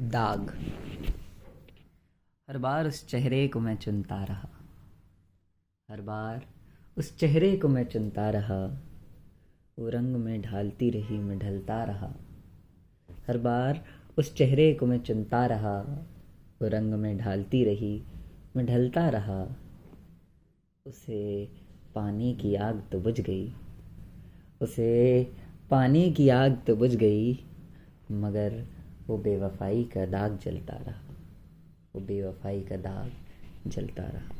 दाग। हर बार उस चेहरे को मैं चुनता रहा। हर बार उस चेहरे को मैं चुनता रहा। वो रंग में ढालती रही, मैं ढलता रहा। हर बार उस चेहरे को मैं चुनता रहा। वो रंग में ढालती रही, मैं ढलता रहा। उसे पानी की आग तो बुझ गई। उसे पानी की आग तो बुझ गई, मगर वो बेवफाई का दाग जलता रहा। वो बेवफाई का दाग जलता रहा।